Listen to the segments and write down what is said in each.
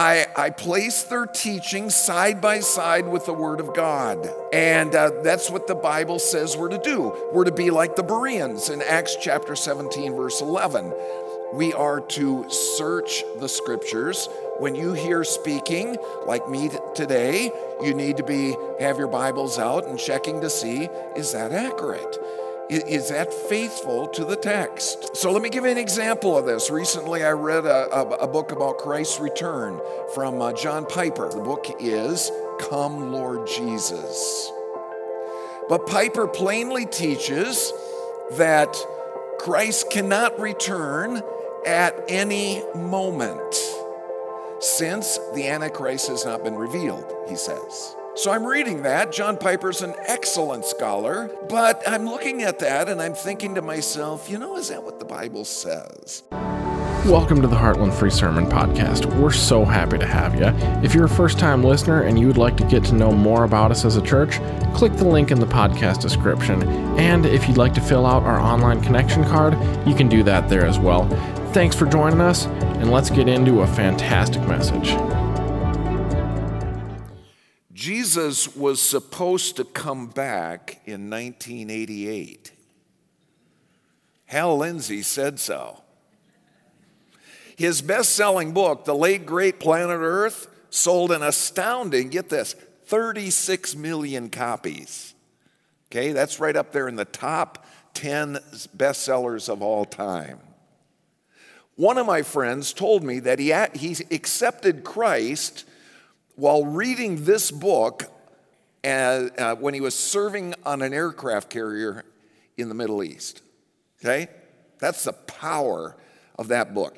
I, I place their teaching side by side with the Word of God. And uh, that's what the Bible says we're to do. We're to be like the Bereans in Acts chapter 17, verse 11. We are to search the scriptures. When you hear speaking, like me today, you need to be have your Bibles out and checking to see is that accurate? Is that faithful to the text? So let me give you an example of this. Recently, I read a, a, a book about Christ's return from uh, John Piper. The book is Come, Lord Jesus. But Piper plainly teaches that Christ cannot return at any moment since the Antichrist has not been revealed, he says. So I'm reading that. John Piper's an excellent scholar, but I'm looking at that and I'm thinking to myself, you know, is that what the Bible says? Welcome to the Heartland Free Sermon Podcast. We're so happy to have you. If you're a first time listener and you would like to get to know more about us as a church, click the link in the podcast description. And if you'd like to fill out our online connection card, you can do that there as well. Thanks for joining us, and let's get into a fantastic message. Jesus was supposed to come back in 1988. Hal Lindsey said so. His best selling book, The Late Great Planet Earth, sold an astounding, get this, 36 million copies. Okay, that's right up there in the top 10 bestsellers of all time. One of my friends told me that he, he accepted Christ while reading this book as, uh, when he was serving on an aircraft carrier in the Middle East. Okay? That's the power of that book.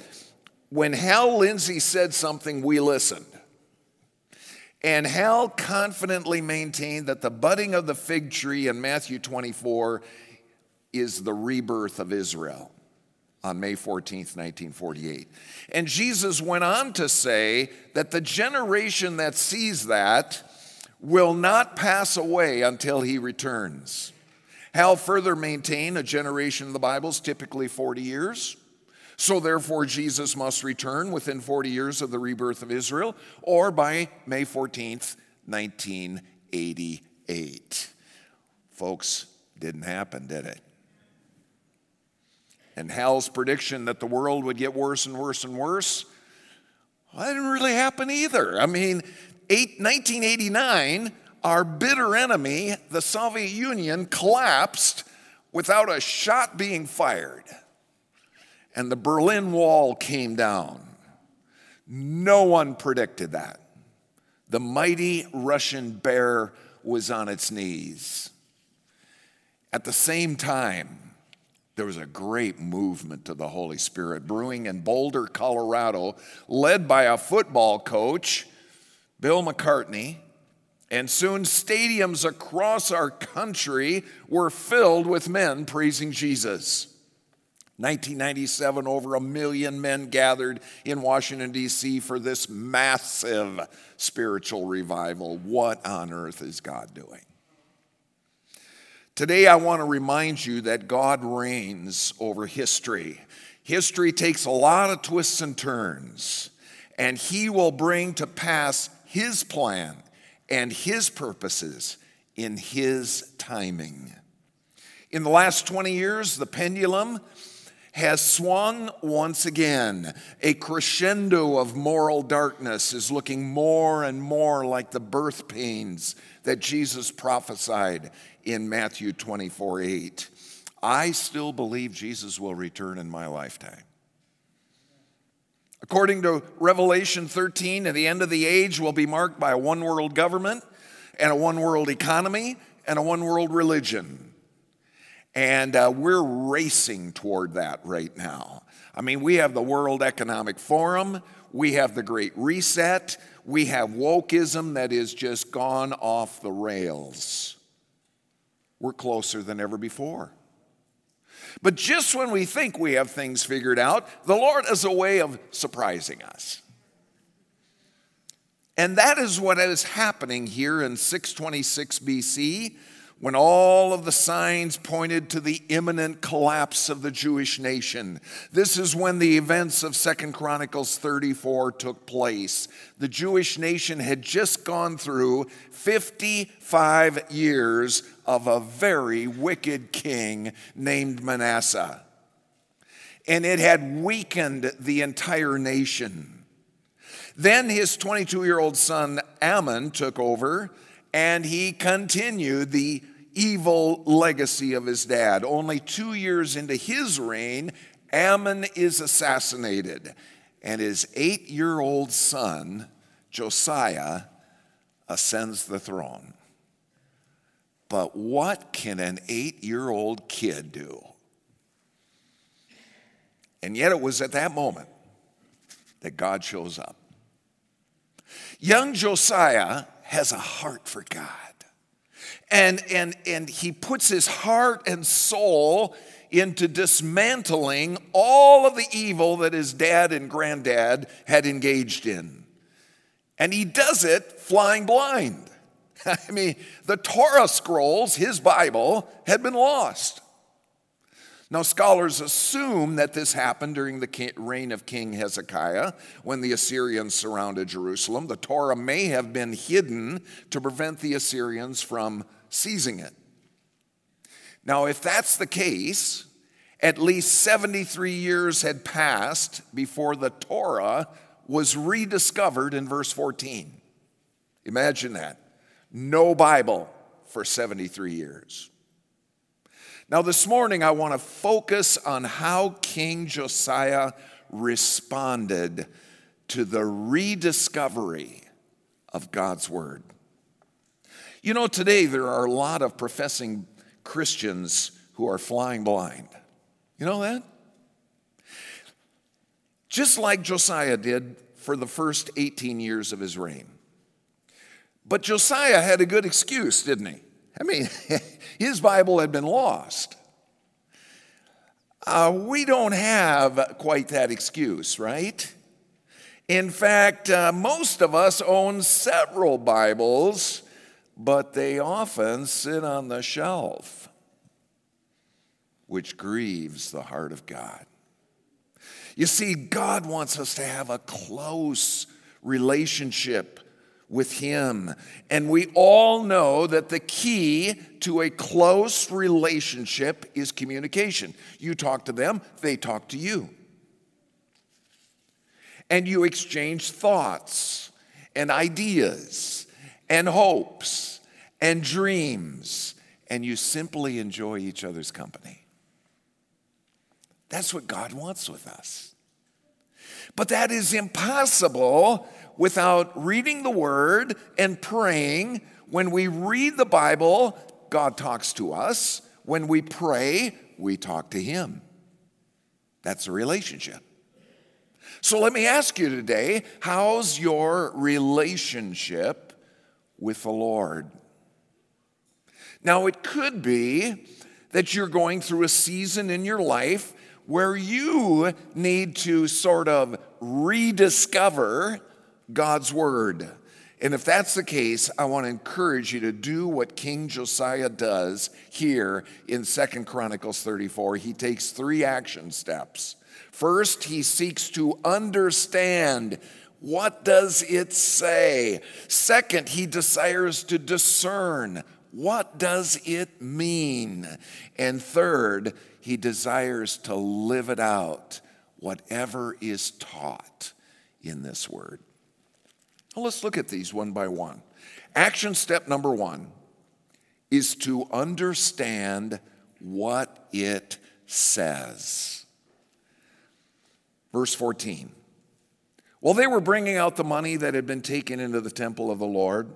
When Hal Lindsey said something, we listened. And Hal confidently maintained that the budding of the fig tree in Matthew 24 is the rebirth of Israel on May 14th, 1948. And Jesus went on to say that the generation that sees that will not pass away until he returns. Hal further maintained a generation of the Bible is typically 40 years. So, therefore, Jesus must return within 40 years of the rebirth of Israel or by May 14th, 1988. Folks, didn't happen, did it? And Hal's prediction that the world would get worse and worse and worse, well, that didn't really happen either. I mean, eight, 1989, our bitter enemy, the Soviet Union, collapsed without a shot being fired. And the Berlin Wall came down. No one predicted that. The mighty Russian bear was on its knees. At the same time, there was a great movement to the Holy Spirit brewing in Boulder, Colorado, led by a football coach, Bill McCartney. And soon stadiums across our country were filled with men praising Jesus. 1997, over a million men gathered in Washington, D.C. for this massive spiritual revival. What on earth is God doing? Today, I want to remind you that God reigns over history. History takes a lot of twists and turns, and He will bring to pass His plan and His purposes in His timing. In the last 20 years, the pendulum has swung once again. A crescendo of moral darkness is looking more and more like the birth pains that Jesus prophesied in Matthew 24 8. I still believe Jesus will return in my lifetime. According to Revelation 13, at the end of the age will be marked by a one world government and a one world economy and a one world religion. And uh, we're racing toward that right now. I mean, we have the World Economic Forum, we have the Great Reset, we have wokeism that is just gone off the rails we're closer than ever before. But just when we think we have things figured out, the Lord has a way of surprising us. And that is what is happening here in 626 BC when all of the signs pointed to the imminent collapse of the Jewish nation. This is when the events of Second Chronicles 34 took place. The Jewish nation had just gone through 55 years of a very wicked king named Manasseh. And it had weakened the entire nation. Then his 22 year old son Amon took over and he continued the evil legacy of his dad. Only two years into his reign, Amon is assassinated, and his eight year old son, Josiah, ascends the throne. But what can an eight year old kid do? And yet, it was at that moment that God shows up. Young Josiah has a heart for God and, and, and he puts his heart and soul into dismantling all of the evil that his dad and granddad had engaged in. And he does it flying blind. I mean, the Torah scrolls, his Bible, had been lost. Now, scholars assume that this happened during the reign of King Hezekiah when the Assyrians surrounded Jerusalem. The Torah may have been hidden to prevent the Assyrians from seizing it. Now, if that's the case, at least 73 years had passed before the Torah was rediscovered in verse 14. Imagine that. No Bible for 73 years. Now, this morning, I want to focus on how King Josiah responded to the rediscovery of God's Word. You know, today there are a lot of professing Christians who are flying blind. You know that? Just like Josiah did for the first 18 years of his reign. But Josiah had a good excuse, didn't he? I mean, his Bible had been lost. Uh, we don't have quite that excuse, right? In fact, uh, most of us own several Bibles but they often sit on the shelf, which grieves the heart of God. You see, God wants us to have a close relationship with Him. And we all know that the key to a close relationship is communication. You talk to them, they talk to you. And you exchange thoughts and ideas and hopes and dreams, and you simply enjoy each other's company. That's what God wants with us. But that is impossible without reading the Word and praying. When we read the Bible, God talks to us. When we pray, we talk to Him. That's a relationship. So let me ask you today how's your relationship with the Lord. Now, it could be that you're going through a season in your life where you need to sort of rediscover God's Word. And if that's the case, I want to encourage you to do what King Josiah does here in Second Chronicles 34. He takes three action steps. First, he seeks to understand what does it say? Second, he desires to discern. What does it mean? And third, he desires to live it out, whatever is taught in this word. Well, let's look at these one by one. Action step number one is to understand what it says. Verse 14. While they were bringing out the money that had been taken into the temple of the Lord,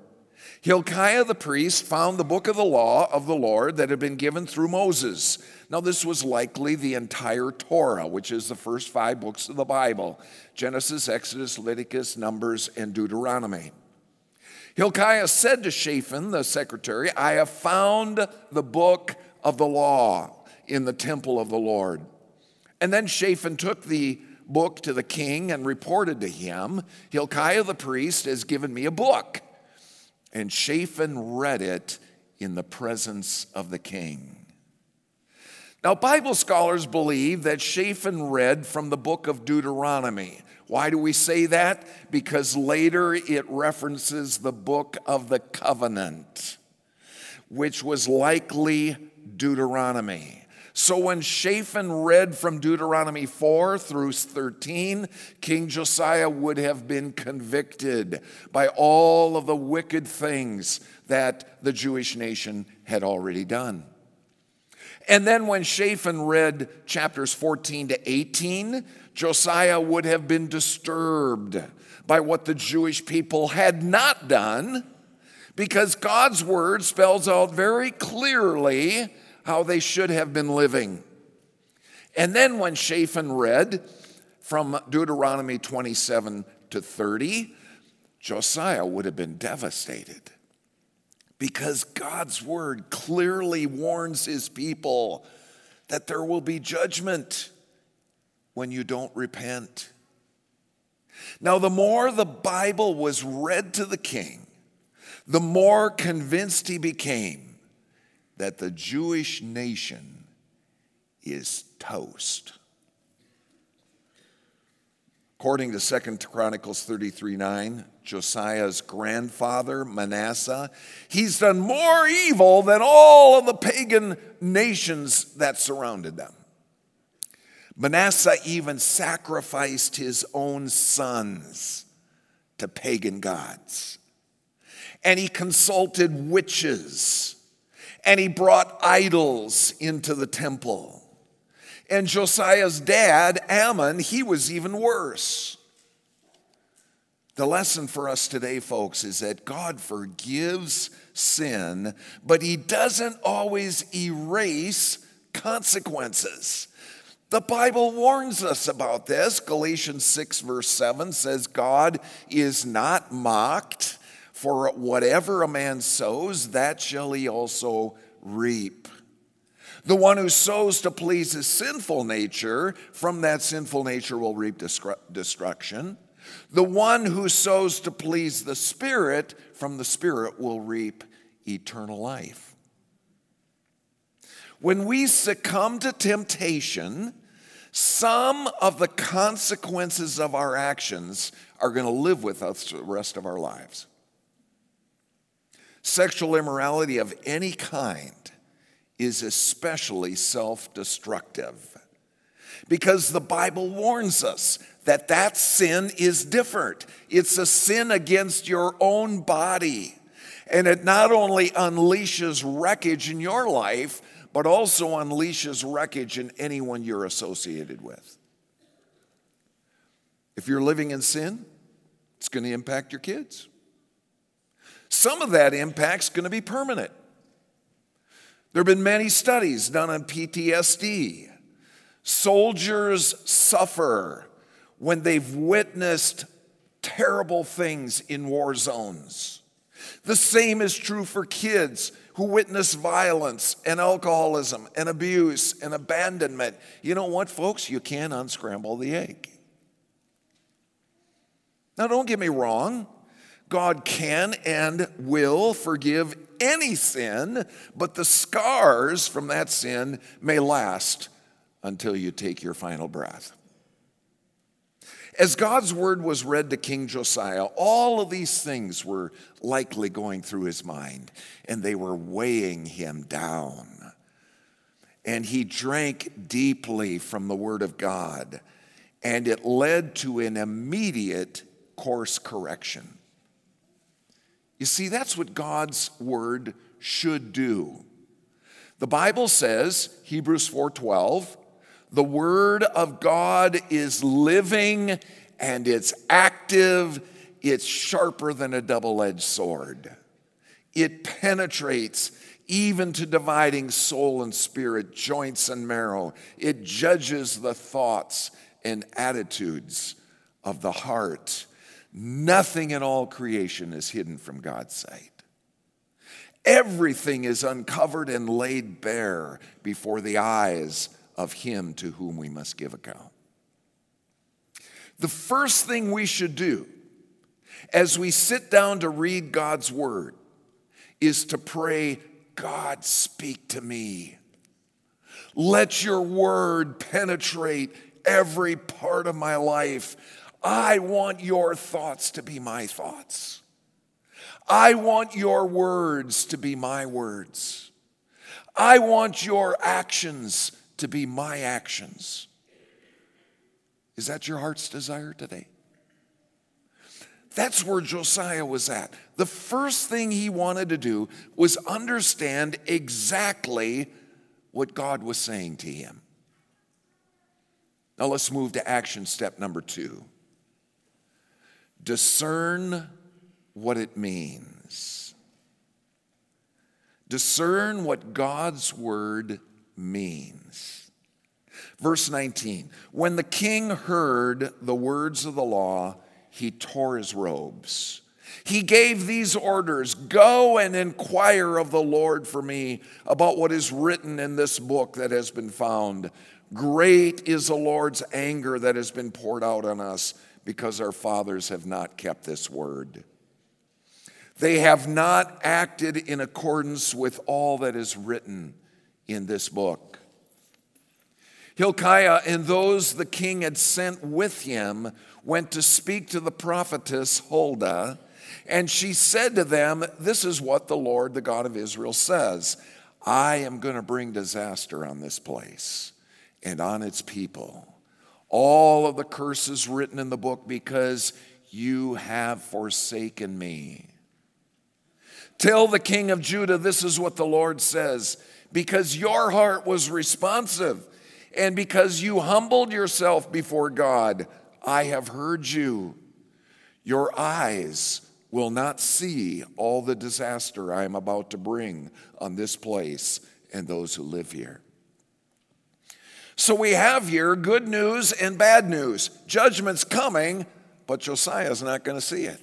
Hilkiah the priest found the book of the law of the Lord that had been given through Moses. Now, this was likely the entire Torah, which is the first five books of the Bible Genesis, Exodus, Leviticus, Numbers, and Deuteronomy. Hilkiah said to Shaphan, the secretary, I have found the book of the law in the temple of the Lord. And then Shaphan took the book to the king and reported to him, Hilkiah the priest has given me a book. And Shaphan read it in the presence of the king. Now, Bible scholars believe that Shaphan read from the book of Deuteronomy. Why do we say that? Because later it references the book of the covenant, which was likely Deuteronomy. So when Shaphan read from Deuteronomy 4 through 13, King Josiah would have been convicted by all of the wicked things that the Jewish nation had already done. And then when Shaphan read chapters 14 to 18, Josiah would have been disturbed by what the Jewish people had not done because God's word spells out very clearly how they should have been living. And then when Shaphan read from Deuteronomy 27 to 30, Josiah would have been devastated because God's word clearly warns his people that there will be judgment when you don't repent. Now, the more the Bible was read to the king, the more convinced he became that the Jewish nation is toast. According to Second Chronicles 33 9, Josiah's grandfather, Manasseh, he's done more evil than all of the pagan nations that surrounded them. Manasseh even sacrificed his own sons to pagan gods. And he consulted witches and he brought idols into the temple. And Josiah's dad, Amon, he was even worse. The lesson for us today, folks, is that God forgives sin, but he doesn't always erase consequences. The Bible warns us about this. Galatians 6, verse 7 says, God is not mocked. For whatever a man sows, that shall he also reap. The one who sows to please his sinful nature, from that sinful nature will reap destruction. The one who sows to please the Spirit, from the Spirit will reap eternal life. When we succumb to temptation, some of the consequences of our actions are going to live with us the rest of our lives. Sexual immorality of any kind is especially self destructive because the Bible warns us that that sin is different. It's a sin against your own body. And it not only unleashes wreckage in your life, but also unleashes wreckage in anyone you're associated with. If you're living in sin, it's going to impact your kids. Some of that impact's going to be permanent. There have been many studies done on PTSD. Soldiers suffer when they've witnessed terrible things in war zones. The same is true for kids who witness violence and alcoholism and abuse and abandonment. You know what, folks? You can't unscramble the egg. Now, don't get me wrong. God can and will forgive any sin, but the scars from that sin may last until you take your final breath. As God's word was read to King Josiah, all of these things were likely going through his mind, and they were weighing him down. And he drank deeply from the word of God, and it led to an immediate course correction. You see, that's what God's word should do. The Bible says, Hebrews 4:12, the word of God is living and it's active, it's sharper than a double-edged sword. It penetrates even to dividing soul and spirit, joints and marrow. It judges the thoughts and attitudes of the heart. Nothing in all creation is hidden from God's sight. Everything is uncovered and laid bare before the eyes of Him to whom we must give account. The first thing we should do as we sit down to read God's Word is to pray God speak to me. Let your word penetrate every part of my life. I want your thoughts to be my thoughts. I want your words to be my words. I want your actions to be my actions. Is that your heart's desire today? That's where Josiah was at. The first thing he wanted to do was understand exactly what God was saying to him. Now let's move to action step number two discern what it means. Discern what God's word means. Verse 19 When the king heard the words of the law, he tore his robes. He gave these orders Go and inquire of the Lord for me about what is written in this book that has been found. Great is the Lord's anger that has been poured out on us because our fathers have not kept this word. They have not acted in accordance with all that is written in this book. Hilkiah and those the king had sent with him went to speak to the prophetess Huldah, and she said to them, This is what the Lord, the God of Israel, says I am going to bring disaster on this place and on its people. All of the curses written in the book because you have forsaken me. Tell the king of Judah, this is what the Lord says because your heart was responsive and because you humbled yourself before God, I have heard you. Your eyes will not see all the disaster I am about to bring on this place and those who live here. So we have here good news and bad news. Judgment's coming, but Josiah's not going to see it.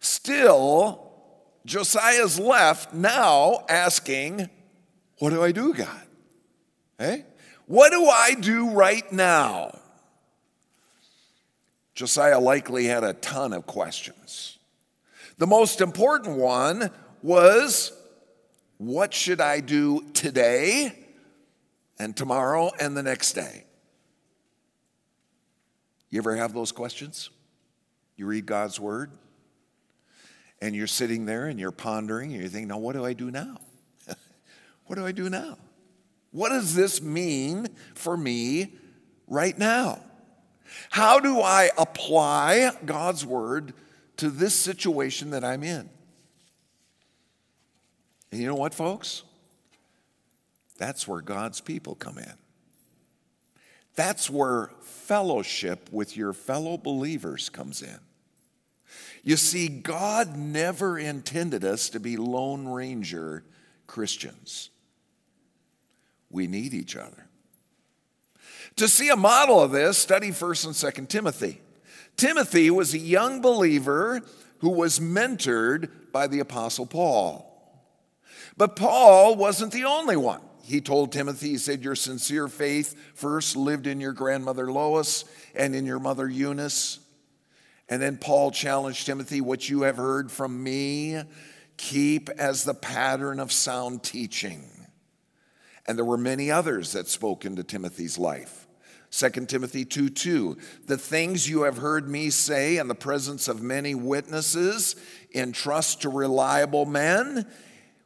Still, Josiah's left now asking, What do I do, God? Hey? What do I do right now? Josiah likely had a ton of questions. The most important one was, What should I do today and tomorrow and the next day? You ever have those questions? You read God's word? and you're sitting there and you're pondering and you're thinking, now what do I do now? what do I do now? What does this mean for me right now? How do I apply God's word to this situation that I'm in? And you know what, folks? That's where God's people come in. That's where fellowship with your fellow believers comes in. You see, God never intended us to be Lone Ranger Christians. We need each other. To see a model of this, study 1st and 2nd Timothy. Timothy was a young believer who was mentored by the Apostle Paul. But Paul wasn't the only one. He told Timothy, he said, Your sincere faith first lived in your grandmother Lois and in your mother Eunice. And then Paul challenged Timothy, What you have heard from me, keep as the pattern of sound teaching. And there were many others that spoke into Timothy's life. 2 Timothy 2 2, the things you have heard me say in the presence of many witnesses, entrust to reliable men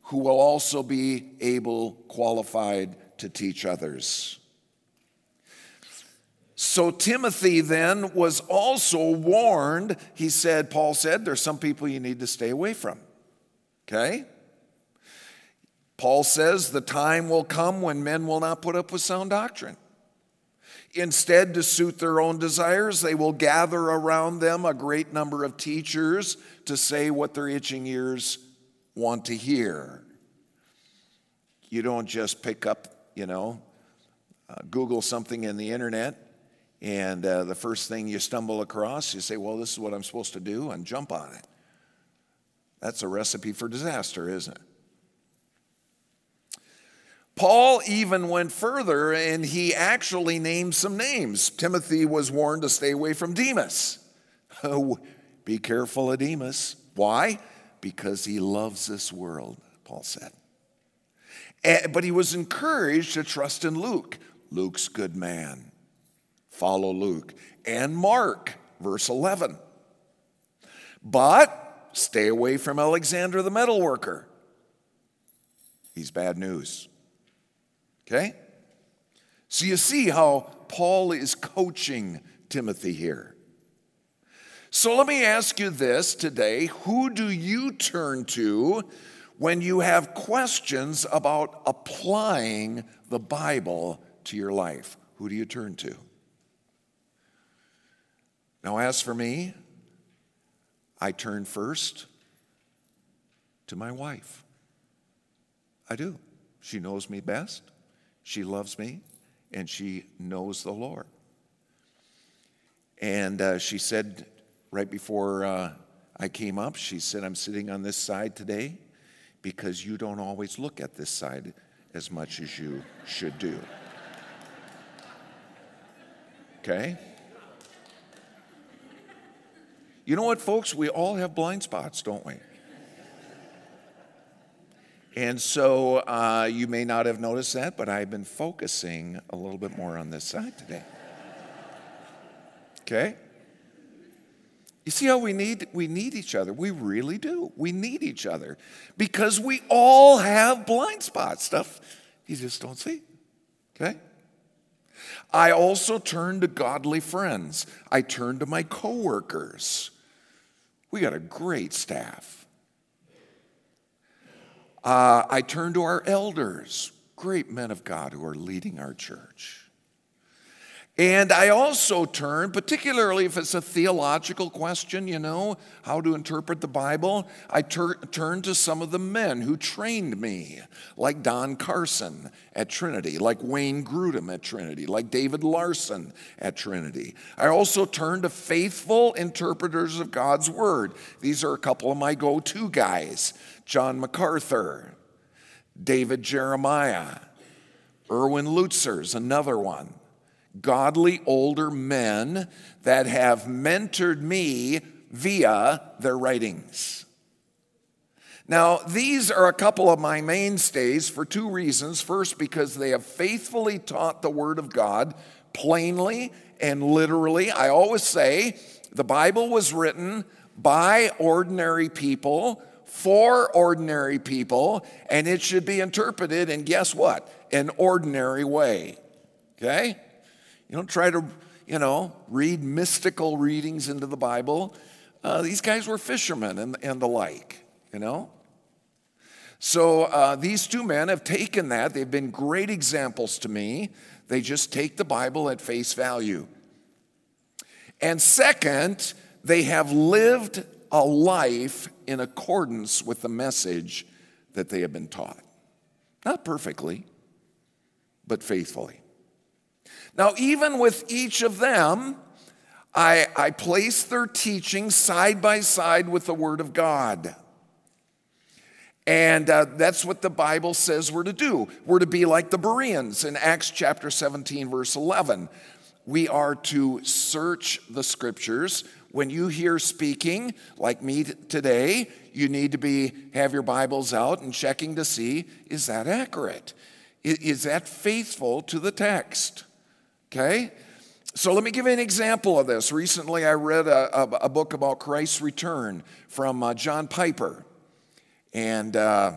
who will also be able, qualified to teach others. So Timothy then was also warned. He said, Paul said, there's some people you need to stay away from. Okay? Paul says the time will come when men will not put up with sound doctrine. Instead, to suit their own desires, they will gather around them a great number of teachers to say what their itching ears want to hear. You don't just pick up, you know, uh, Google something in the internet and uh, the first thing you stumble across, you say, Well, this is what I'm supposed to do, and jump on it. That's a recipe for disaster, isn't it? Paul even went further and he actually named some names. Timothy was warned to stay away from Demas. Oh, be careful of Demas. Why? Because he loves this world, Paul said. And, but he was encouraged to trust in Luke. Luke's good man. Follow Luke. And Mark, verse 11. But stay away from Alexander the metalworker. He's bad news. Okay? So you see how Paul is coaching Timothy here. So let me ask you this today who do you turn to when you have questions about applying the Bible to your life? Who do you turn to? Now, as for me, I turn first to my wife. I do. She knows me best, she loves me, and she knows the Lord. And uh, she said right before uh, I came up, she said, I'm sitting on this side today because you don't always look at this side as much as you should do. Okay? You know what, folks? We all have blind spots, don't we? And so uh, you may not have noticed that, but I've been focusing a little bit more on this side today. Okay? You see how we need we need each other. We really do. We need each other because we all have blind spots, stuff you just don't see. Okay? I also turn to godly friends. I turn to my coworkers. We got a great staff. Uh, I turn to our elders, great men of God who are leading our church. And I also turn, particularly if it's a theological question, you know, how to interpret the Bible, I tur- turn to some of the men who trained me, like Don Carson at Trinity, like Wayne Grudem at Trinity, like David Larsen at Trinity. I also turn to faithful interpreters of God's Word. These are a couple of my go to guys John MacArthur, David Jeremiah, Erwin Lutzer's another one godly older men that have mentored me via their writings. Now, these are a couple of my mainstays for two reasons. First, because they have faithfully taught the Word of God plainly and literally. I always say the Bible was written by ordinary people for ordinary people, and it should be interpreted in guess what? An ordinary way. Okay? You don't try to, you know, read mystical readings into the Bible. Uh, these guys were fishermen and, and the like, you know? So uh, these two men have taken that. They've been great examples to me. They just take the Bible at face value. And second, they have lived a life in accordance with the message that they have been taught. Not perfectly, but faithfully. Now, even with each of them, I, I place their teaching side by side with the Word of God. And uh, that's what the Bible says we're to do. We're to be like the Bereans in Acts chapter 17, verse 11. We are to search the scriptures. When you hear speaking, like me today, you need to be have your Bibles out and checking to see is that accurate? Is that faithful to the text? Okay? So let me give you an example of this. Recently, I read a, a, a book about Christ's return from uh, John Piper. And uh,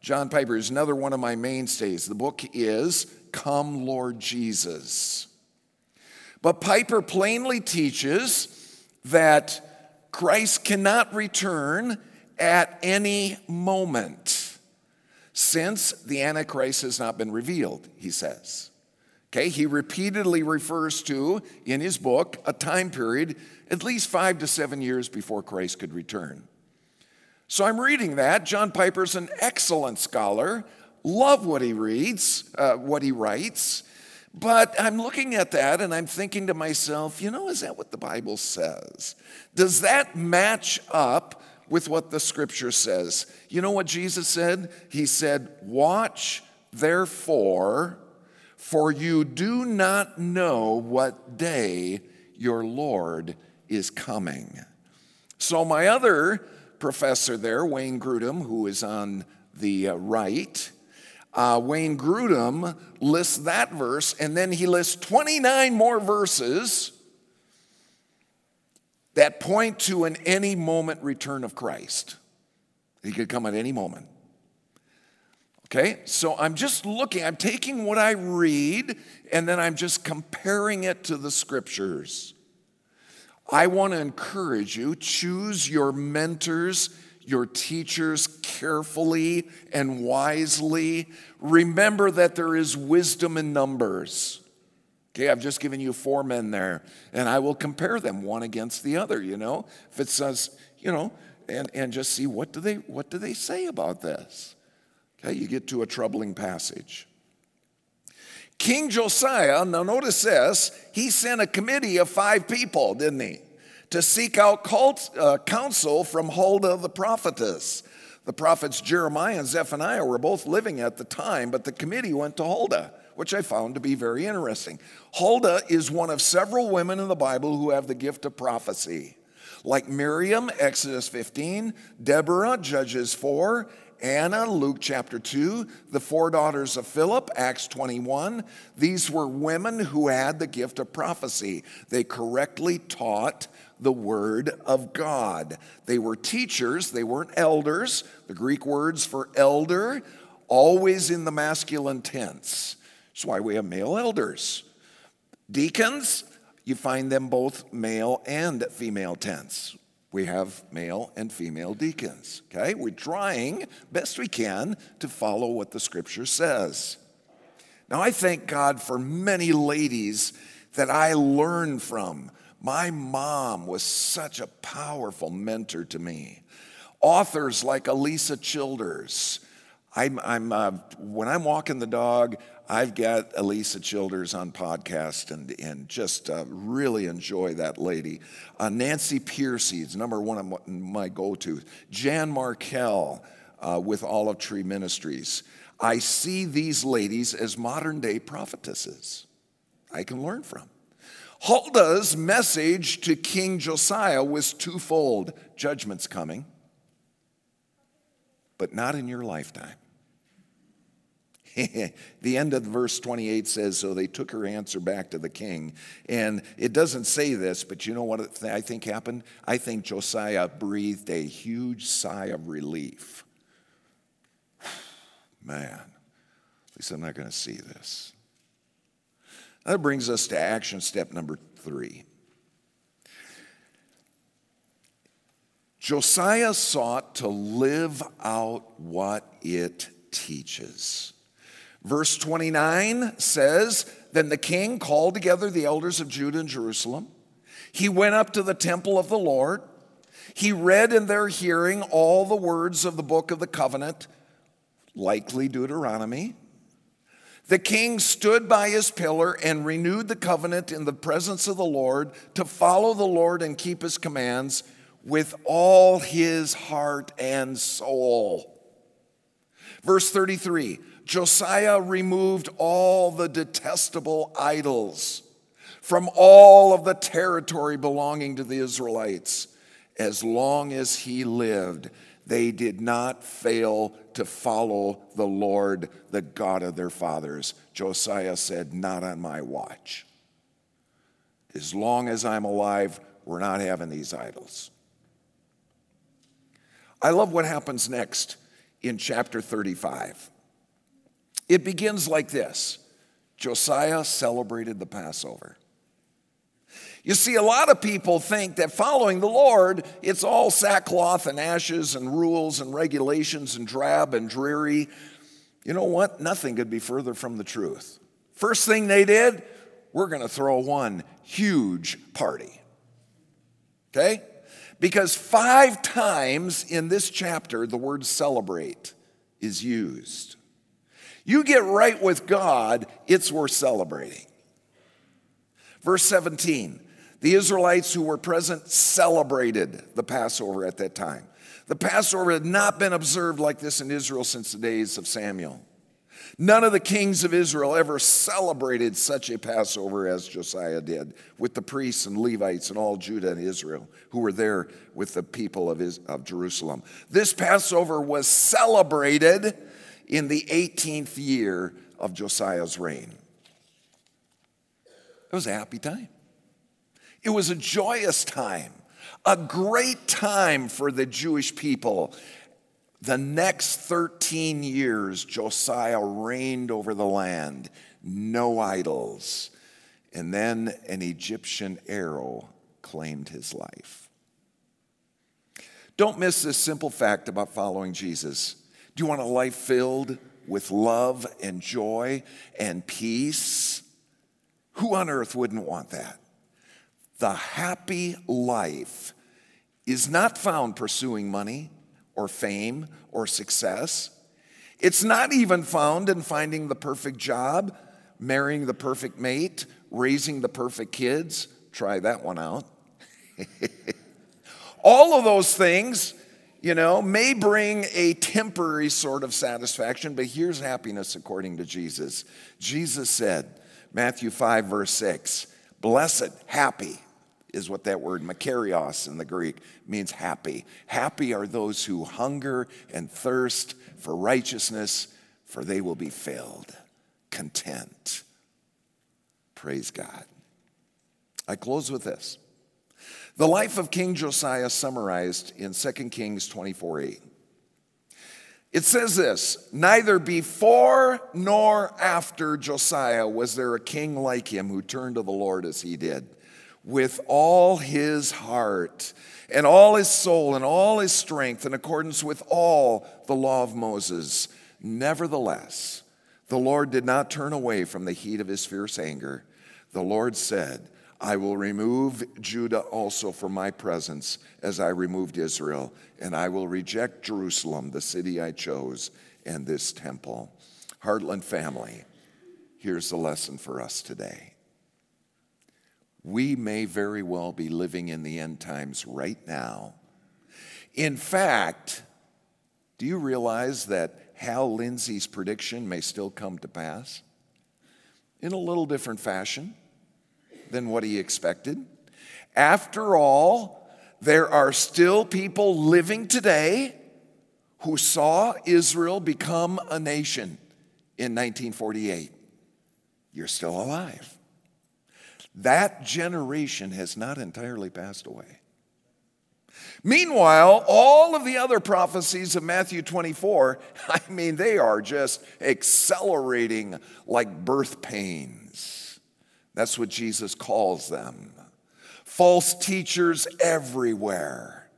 John Piper is another one of my mainstays. The book is Come, Lord Jesus. But Piper plainly teaches that Christ cannot return at any moment since the Antichrist has not been revealed, he says. Okay, he repeatedly refers to in his book a time period at least five to seven years before Christ could return. So I'm reading that. John Piper's an excellent scholar. Love what he reads, uh, what he writes. But I'm looking at that and I'm thinking to myself, you know, is that what the Bible says? Does that match up with what the scripture says? You know what Jesus said? He said, Watch therefore for you do not know what day your Lord is coming. So, my other professor there, Wayne Grudem, who is on the uh, right, uh, Wayne Grudem lists that verse, and then he lists 29 more verses that point to an any moment return of Christ. He could come at any moment. Okay, so I'm just looking, I'm taking what I read and then I'm just comparing it to the scriptures. I want to encourage you choose your mentors, your teachers carefully and wisely. Remember that there is wisdom in numbers. Okay, I've just given you four men there, and I will compare them one against the other, you know. If it says, you know, and, and just see what do they what do they say about this? Okay, you get to a troubling passage. King Josiah, now notice this, he sent a committee of five people, didn't he? To seek out cult, uh, counsel from Huldah the prophetess. The prophets Jeremiah and Zephaniah were both living at the time, but the committee went to Huldah, which I found to be very interesting. Huldah is one of several women in the Bible who have the gift of prophecy. Like Miriam, Exodus 15, Deborah, Judges 4, Anna, Luke chapter 2, the four daughters of Philip, Acts 21. These were women who had the gift of prophecy. They correctly taught the word of God. They were teachers, they weren't elders. The Greek words for elder, always in the masculine tense. That's why we have male elders. Deacons, you find them both male and female tense we have male and female deacons. Okay? We're trying best we can to follow what the scripture says. Now, I thank God for many ladies that I learned from. My mom was such a powerful mentor to me. Authors like Alisa Childers. I'm, I'm uh, when I'm walking the dog, I've got Alisa Childers on podcast and, and just uh, really enjoy that lady. Uh, Nancy Pearcey is number one of my go to. Jan Markell uh, with Olive Tree Ministries. I see these ladies as modern day prophetesses I can learn from. Huldah's message to King Josiah was twofold judgment's coming, but not in your lifetime. the end of verse 28 says, So they took her answer back to the king. And it doesn't say this, but you know what I think happened? I think Josiah breathed a huge sigh of relief. Man, at least I'm not going to see this. That brings us to action step number three. Josiah sought to live out what it teaches. Verse 29 says Then the king called together the elders of Judah and Jerusalem. He went up to the temple of the Lord. He read in their hearing all the words of the book of the covenant, likely Deuteronomy. The king stood by his pillar and renewed the covenant in the presence of the Lord to follow the Lord and keep his commands with all his heart and soul. Verse 33 Josiah removed all the detestable idols from all of the territory belonging to the Israelites. As long as he lived, they did not fail to follow the Lord, the God of their fathers. Josiah said, Not on my watch. As long as I'm alive, we're not having these idols. I love what happens next in chapter 35. It begins like this Josiah celebrated the Passover. You see, a lot of people think that following the Lord, it's all sackcloth and ashes and rules and regulations and drab and dreary. You know what? Nothing could be further from the truth. First thing they did, we're going to throw one huge party. Okay? Because five times in this chapter, the word celebrate is used. You get right with God, it's worth celebrating. Verse 17 the Israelites who were present celebrated the Passover at that time. The Passover had not been observed like this in Israel since the days of Samuel. None of the kings of Israel ever celebrated such a Passover as Josiah did with the priests and Levites and all Judah and Israel who were there with the people of, of Jerusalem. This Passover was celebrated in the 18th year of Josiah's reign. It was a happy time. It was a joyous time, a great time for the Jewish people the next 13 years, Josiah reigned over the land, no idols. And then an Egyptian arrow claimed his life. Don't miss this simple fact about following Jesus. Do you want a life filled with love and joy and peace? Who on earth wouldn't want that? The happy life is not found pursuing money or fame or success. It's not even found in finding the perfect job, marrying the perfect mate, raising the perfect kids. Try that one out. All of those things, you know, may bring a temporary sort of satisfaction, but here's happiness according to Jesus. Jesus said, Matthew 5, verse 6, blessed, happy is what that word makarios in the Greek means happy. Happy are those who hunger and thirst for righteousness, for they will be filled. Content. Praise God. I close with this. The life of King Josiah summarized in 2 Kings 24 8. It says this Neither before nor after Josiah was there a king like him who turned to the Lord as he did with all his heart and all his soul and all his strength in accordance with all the law of Moses. Nevertheless, the Lord did not turn away from the heat of his fierce anger. The Lord said, I will remove Judah also from my presence as I removed Israel, and I will reject Jerusalem, the city I chose, and this temple. Heartland family, here's the lesson for us today we may very well be living in the end times right now. In fact, do you realize that Hal Lindsey's prediction may still come to pass? In a little different fashion than what he expected. After all, there are still people living today who saw Israel become a nation in 1948. You're still alive. That generation has not entirely passed away. Meanwhile, all of the other prophecies of Matthew 24, I mean, they are just accelerating like birth pains. That's what Jesus calls them. False teachers everywhere,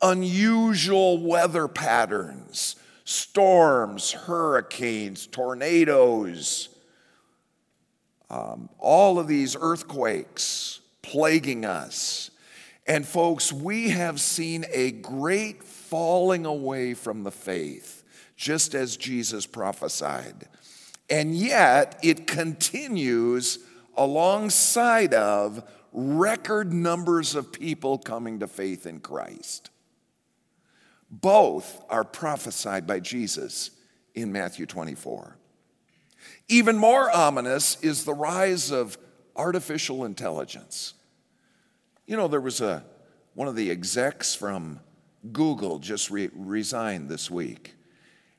unusual weather patterns, storms, hurricanes, tornadoes um, all of these earthquakes plaguing us. And folks, we have seen a great falling away from the faith, just as Jesus prophesied. And yet, it continues alongside of record numbers of people coming to faith in Christ. Both are prophesied by Jesus in Matthew 24. Even more ominous is the rise of artificial intelligence. You know, there was a, one of the execs from Google just re- resigned this week.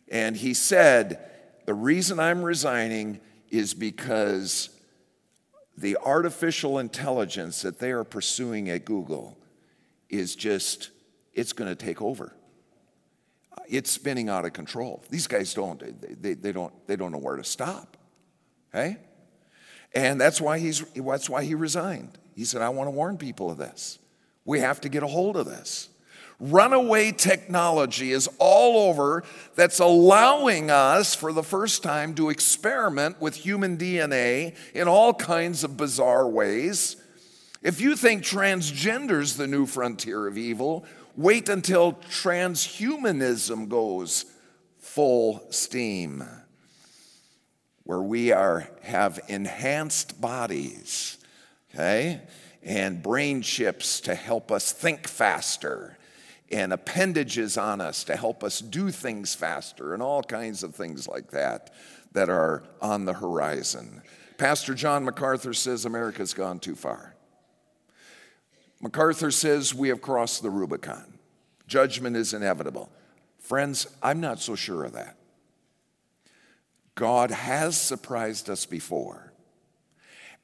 And he said, The reason I'm resigning is because the artificial intelligence that they are pursuing at Google is just, it's going to take over it's spinning out of control. These guys don't, they, they, don't, they don't know where to stop. Okay? And that's why, he's, that's why he resigned. He said, I want to warn people of this. We have to get a hold of this. Runaway technology is all over that's allowing us for the first time to experiment with human DNA in all kinds of bizarre ways. If you think transgender's the new frontier of evil, Wait until transhumanism goes full steam, where we are, have enhanced bodies, okay, and brain chips to help us think faster, and appendages on us to help us do things faster, and all kinds of things like that. that are on the horizon. Pastor John MacArthur says America's gone too far. MacArthur says we have crossed the Rubicon. Judgment is inevitable. Friends, I'm not so sure of that. God has surprised us before,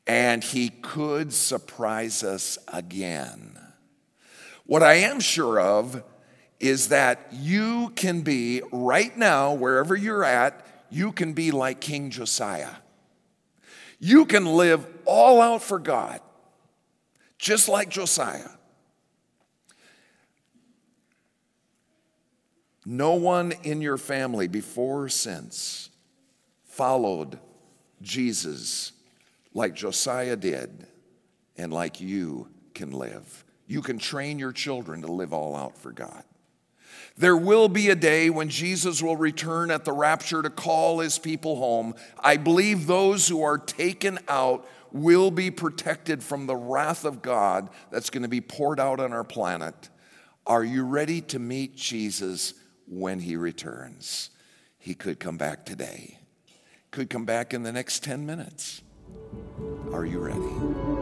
and He could surprise us again. What I am sure of is that you can be, right now, wherever you're at, you can be like King Josiah. You can live all out for God, just like Josiah. No one in your family before or since followed Jesus like Josiah did and like you can live. You can train your children to live all out for God. There will be a day when Jesus will return at the rapture to call his people home. I believe those who are taken out will be protected from the wrath of God that's going to be poured out on our planet. Are you ready to meet Jesus when he returns? He could come back today, could come back in the next 10 minutes. Are you ready?